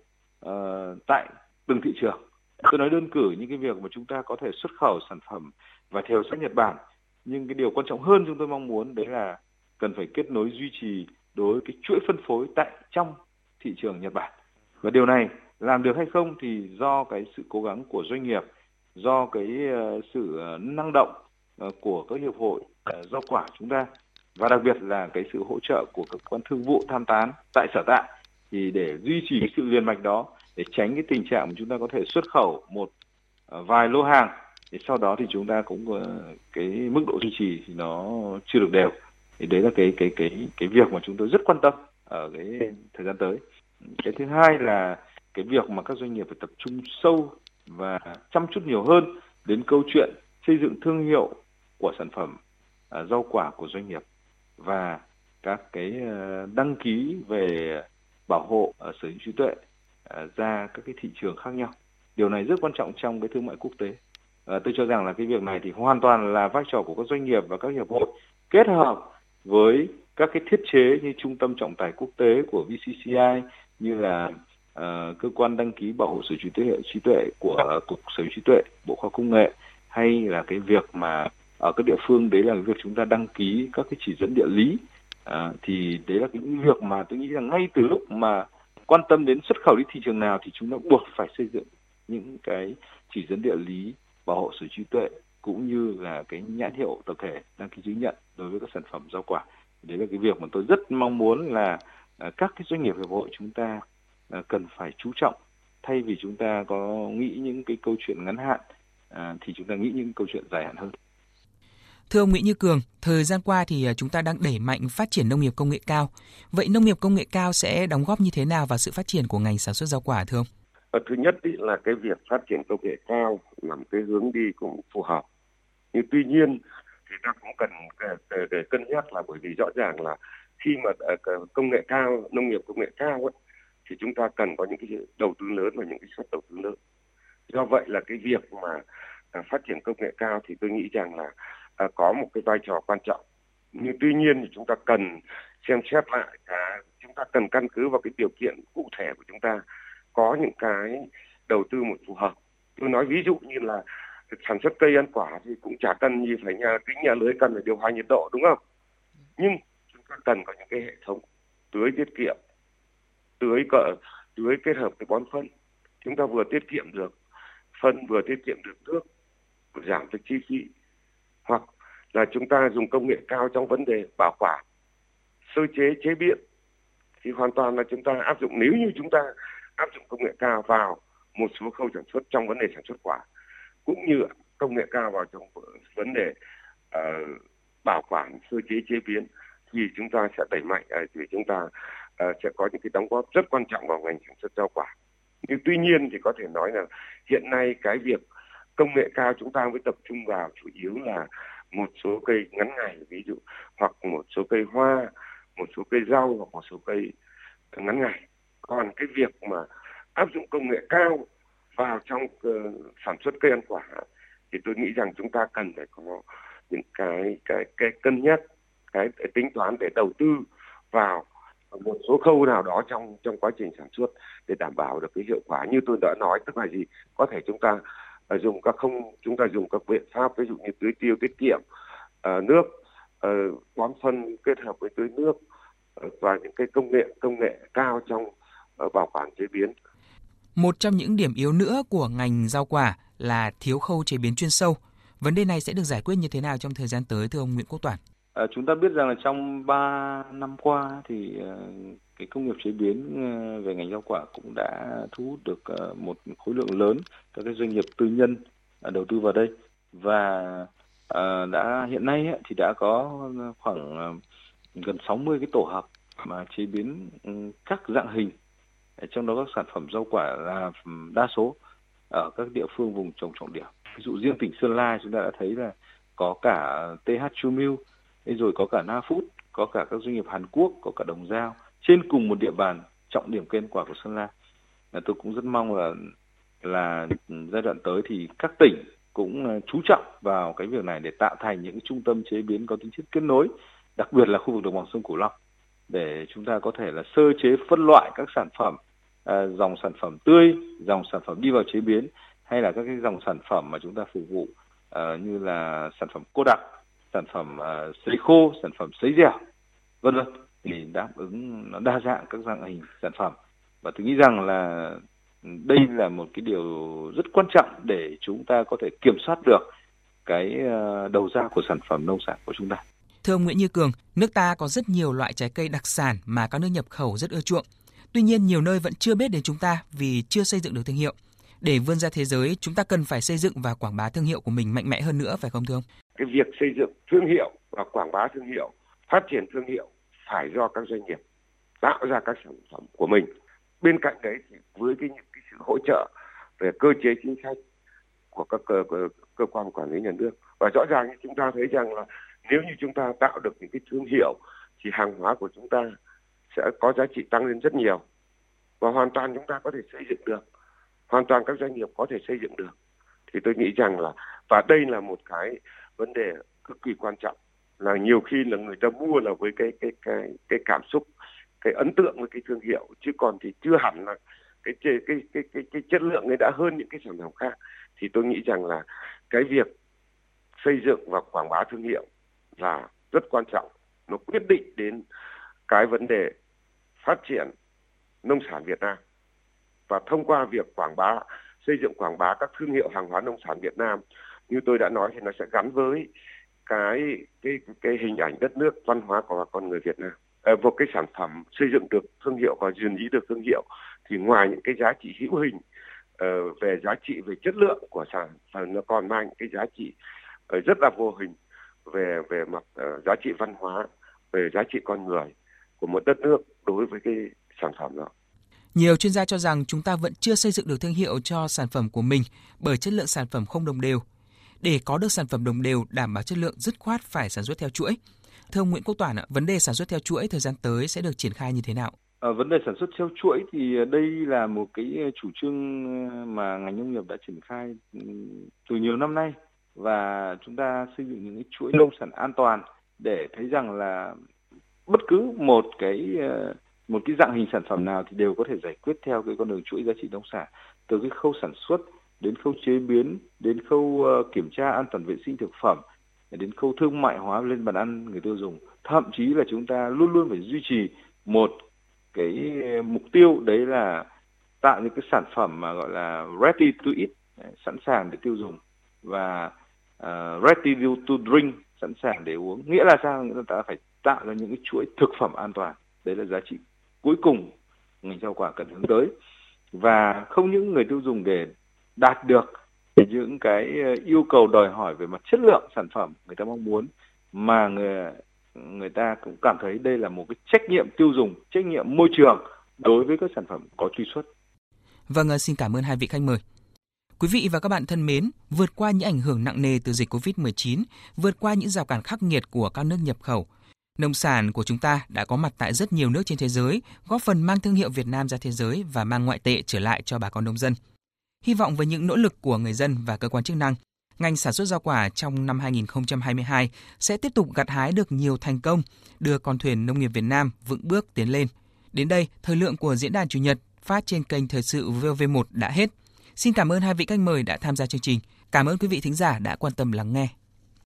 uh, tại từng thị trường. Tôi nói đơn cử những cái việc mà chúng ta có thể xuất khẩu sản phẩm và theo sát Nhật Bản, nhưng cái điều quan trọng hơn chúng tôi mong muốn đấy là cần phải kết nối duy trì đối với cái chuỗi phân phối tại trong thị trường Nhật Bản. Và điều này làm được hay không thì do cái sự cố gắng của doanh nghiệp, do cái ờ, sự ờ, năng động ờ, của các hiệp hội uh, rau quả chúng ta và đặc biệt là cái sự hỗ trợ của các quan thương vụ tham tán tại sở tại thì để duy trì cái sự liên mạch đó để tránh cái tình trạng mà chúng ta có thể xuất khẩu một uh, vài lô hàng. Thì sau đó thì chúng ta cũng uh, cái mức độ duy trì thì nó chưa được đều. Thì đấy là cái cái cái cái việc mà chúng tôi rất quan tâm ở cái thời gian tới. Cái thứ hai là cái việc mà các doanh nghiệp phải tập trung sâu và chăm chút nhiều hơn đến câu chuyện xây dựng thương hiệu của sản phẩm uh, rau quả của doanh nghiệp và các cái uh, đăng ký về bảo hộ uh, sở hữu trí tuệ À, ra các cái thị trường khác nhau. Điều này rất quan trọng trong cái thương mại quốc tế. À, tôi cho rằng là cái việc này thì hoàn toàn là vai trò của các doanh nghiệp và các hiệp hội kết hợp với các cái thiết chế như trung tâm trọng tài quốc tế của VCCI như là uh, cơ quan đăng ký bảo hộ sở hữu trí tuệ trí tuệ của uh, cục sở hữu trí tuệ bộ khoa công nghệ hay là cái việc mà ở các địa phương đấy là cái việc chúng ta đăng ký các cái chỉ dẫn địa lý. Uh, thì đấy là cái việc mà tôi nghĩ là ngay từ lúc mà quan tâm đến xuất khẩu đi thị trường nào thì chúng ta buộc phải xây dựng những cái chỉ dẫn địa lý bảo hộ sở hữu trí tuệ cũng như là cái nhãn hiệu tập thể đăng ký chứng nhận đối với các sản phẩm rau quả. Đấy là cái việc mà tôi rất mong muốn là à, các cái doanh nghiệp, hiệp hội chúng ta à, cần phải chú trọng. Thay vì chúng ta có nghĩ những cái câu chuyện ngắn hạn à, thì chúng ta nghĩ những câu chuyện dài hạn hơn. Thưa ông Nguyễn Như Cường, thời gian qua thì à, chúng ta đang đẩy mạnh phát triển nông nghiệp công nghệ cao. Vậy nông nghiệp công nghệ cao sẽ đóng góp như thế nào vào sự phát triển của ngành sản xuất rau quả thưa ông? Ờ, thứ nhất ý là cái việc phát triển công nghệ cao là một cái hướng đi cũng phù hợp. Nhưng tuy nhiên thì ta cũng cần để, để cân nhắc là bởi vì rõ ràng là khi mà à, công nghệ cao, nông nghiệp công nghệ cao ấy, thì chúng ta cần có những cái đầu tư lớn và những cái suất đầu tư lớn. Do vậy là cái việc mà à, phát triển công nghệ cao thì tôi nghĩ rằng là à, có một cái vai trò quan trọng. Nhưng tuy nhiên thì chúng ta cần xem xét lại cả chúng ta cần căn cứ vào cái điều kiện cụ thể của chúng ta có những cái đầu tư một phù hợp. Tôi nói ví dụ như là sản xuất cây ăn quả thì cũng chả cần gì phải nhà kính nhà lưới cần phải điều hòa nhiệt độ đúng không? Nhưng chúng ta cần có những cái hệ thống tưới tiết kiệm tưới cỡ tưới kết hợp với bón phân. Chúng ta vừa tiết kiệm được phân vừa tiết kiệm được nước giảm được chi phí hoặc là chúng ta dùng công nghệ cao trong vấn đề bảo quản sơ chế chế biến thì hoàn toàn là chúng ta áp dụng. Nếu như chúng ta áp dụng công nghệ cao vào một số khâu sản xuất trong vấn đề sản xuất quả cũng như công nghệ cao vào trong vấn đề uh, bảo quản sơ chế chế biến thì chúng ta sẽ đẩy mạnh uh, thì chúng ta uh, sẽ có những cái đóng góp rất quan trọng vào ngành sản xuất rau quả. Nhưng tuy nhiên thì có thể nói là hiện nay cái việc công nghệ cao chúng ta mới tập trung vào chủ yếu là một số cây ngắn ngày ví dụ hoặc một số cây hoa một số cây rau hoặc một số cây ngắn ngày. Còn cái việc mà áp dụng công nghệ cao vào trong uh, sản xuất cây ăn quả thì tôi nghĩ rằng chúng ta cần phải có những cái cái cái cân nhắc cái, cái tính toán để đầu tư vào một số khâu nào đó trong trong quá trình sản xuất để đảm bảo được cái hiệu quả. Như tôi đã nói tức là gì? Có thể chúng ta dùng các không chúng ta dùng các biện pháp ví dụ như tưới tiêu tiết kiệm uh, nước uh, bón phân kết hợp với tưới nước uh, và những cái công nghệ công nghệ cao trong uh, bảo quản chế biến. Một trong những điểm yếu nữa của ngành rau quả là thiếu khâu chế biến chuyên sâu. Vấn đề này sẽ được giải quyết như thế nào trong thời gian tới thưa ông Nguyễn Quốc Toản? À, chúng ta biết rằng là trong 3 năm qua thì uh, cái công nghiệp chế biến ờ, về ngành rau quả cũng đã thu hút được ờ, một khối lượng lớn các cái doanh nghiệp tư nhân ờ, đầu tư vào đây. Và đã hiện nay thì đã có khoảng gần 60 cái tổ hợp mà chế biến ừ, các dạng hình. Trong đó các sản phẩm rau quả là ừ, đa số ở các địa phương vùng trồng trọng điểm. Ví dụ riêng tỉnh Sơn La chúng ta đã thấy là có cả TH Chumil rồi có cả Na Food, có cả các doanh nghiệp Hàn Quốc, có cả Đồng Giao trên cùng một địa bàn trọng điểm cây ăn quả của Sơn La. Là tôi cũng rất mong là là giai đoạn tới thì các tỉnh cũng ờ, chú trọng vào cái việc này để tạo thành những trung tâm chế biến có tính chất kết nối, đặc biệt là khu vực đồng bằng sông Cửu Long để chúng ta có thể là sơ chế phân loại các sản phẩm à, dòng sản phẩm tươi, dòng sản phẩm đi vào chế biến hay là các cái dòng sản phẩm mà chúng ta phục vụ à, như là sản phẩm cô đặc, sản phẩm à, sấy khô, sản phẩm sấy dẻo, vân vân thì đáp ứng nó đa dạng các dạng hình sản phẩm và tôi nghĩ rằng là đây là một cái điều rất quan trọng để chúng ta có thể kiểm soát được cái uh, đầu ra của sản phẩm nông sản của chúng ta. Thưa ông Nguyễn Như Cường, nước ta có rất nhiều loại trái cây đặc sản mà các nước nhập khẩu rất ưa chuộng. Tuy nhiên, nhiều nơi vẫn chưa biết đến chúng ta vì chưa xây dựng được thương hiệu. Để vươn ra thế giới, chúng ta cần phải xây dựng và quảng bá thương hiệu của mình mạnh mẽ hơn nữa, phải không thưa ông? Cái việc xây dựng thương hiệu và quảng bá thương hiệu, phát triển thương hiệu phải do các doanh nghiệp tạo ra các sản phẩm của mình. Bên cạnh đấy thì với cái những cái sự hỗ trợ về cơ chế chính sách của các cơ, cơ, cơ quan quản lý nhà nước. Và rõ ràng chúng ta thấy rằng là nếu như chúng ta tạo được những cái thương hiệu thì hàng hóa của chúng ta sẽ có giá trị tăng lên rất nhiều. Và hoàn toàn chúng ta có thể xây dựng được. Hoàn toàn các doanh nghiệp có thể xây dựng được. Thì tôi nghĩ rằng là và đây là một cái vấn đề cực kỳ quan trọng là nhiều khi là người ta mua là với cái cái cái cái cảm xúc cái ấn tượng với cái thương hiệu chứ còn thì chưa hẳn là cái cái cái cái cái, cái chất lượng ấy đã hơn những cái sản phẩm khác. Thì tôi nghĩ rằng là cái việc xây dựng và quảng bá thương hiệu là rất quan trọng. Nó quyết định đến cái vấn đề phát triển nông sản Việt Nam. Và thông qua việc quảng bá xây dựng quảng bá các thương hiệu hàng hóa nông sản Việt Nam như tôi đã nói thì nó sẽ gắn với cái cái cái hình ảnh đất nước văn hóa của con người Việt Nam à, một cái sản phẩm xây dựng được thương hiệu và gìn giữ được thương hiệu thì ngoài những cái giá trị hữu hình uh, về giá trị về chất lượng của sản phẩm nó còn mang cái giá trị uh, rất là vô hình về về mặt uh, giá trị văn hóa về giá trị con người của một đất nước đối với cái sản phẩm đó. Nhiều chuyên gia cho rằng chúng ta vẫn chưa xây dựng được thương hiệu cho sản phẩm của mình bởi chất lượng sản phẩm không đồng đều. Để có được sản phẩm đồng đều đảm bảo chất lượng dứt khoát phải sản xuất theo chuỗi. Thưa ông Nguyễn Quốc Toản, vấn đề sản xuất theo chuỗi thời gian tới sẽ được triển khai như thế nào? À, vấn đề sản xuất theo chuỗi thì ờ, đây là một cái ờ, chủ trương mà ngành nông nghiệp đã triển khai ừ, từ nhiều năm nay và chúng ta xây dựng những cái chuỗi nông sản an toàn để thấy rằng là bất cứ một cái một cái dạng hình sản phẩm nào thì đều có thể giải quyết theo cái con đường chuỗi giá trị nông sản từ cái khâu sản xuất đến khâu chế biến đến khâu ờ, kiểm tra an toàn vệ sinh thực phẩm đến khâu thương mại hóa lên bàn ăn người tiêu dùng. Thậm chí là chúng ta luôn luôn phải duy trì một cái mục tiêu đấy là tạo những cái sản phẩm mà gọi là ready to eat sẵn sàng để tiêu dùng và uh, ready to drink sẵn sàng để uống. Nghĩa là sao? Nghĩa là ta phải tạo ra những cái chuỗi thực phẩm an toàn. Đấy là giá trị cuối cùng ngành rau quả cần hướng tới. Và không những người tiêu dùng để đạt được những cái ờ, yêu cầu đòi hỏi về mặt chất lượng sản phẩm người ta mong muốn mà người người ta cũng cảm thấy đây là một cái trách nhiệm tiêu dùng, trách nhiệm môi trường đối với các sản phẩm có truy xuất. Vâng, ờ, xin cảm ơn hai vị khách mời. Quý vị và các bạn thân mến, vượt qua những ảnh hưởng nặng nề từ dịch COVID-19, vượt qua những rào cản khắc nghiệt của các nước nhập khẩu, Nông sản của chúng ta đã có mặt tại rất nhiều nước trên thế giới, góp phần mang thương hiệu Việt Nam ra thế giới và mang ngoại tệ trở lại cho bà con nông dân. Hy vọng với những nỗ lực của người dân và cơ quan chức năng, ngành sản xuất rau quả trong năm 2022 sẽ tiếp tục gặt hái được nhiều thành công, đưa con thuyền nông nghiệp Việt Nam vững bước tiến lên. Đến đây, thời lượng của diễn đàn Chủ nhật phát trên kênh Thời sự VV1 đã hết. Xin cảm ơn hai vị khách mời đã tham gia chương trình. Cảm ơn quý vị thính giả đã quan tâm lắng nghe.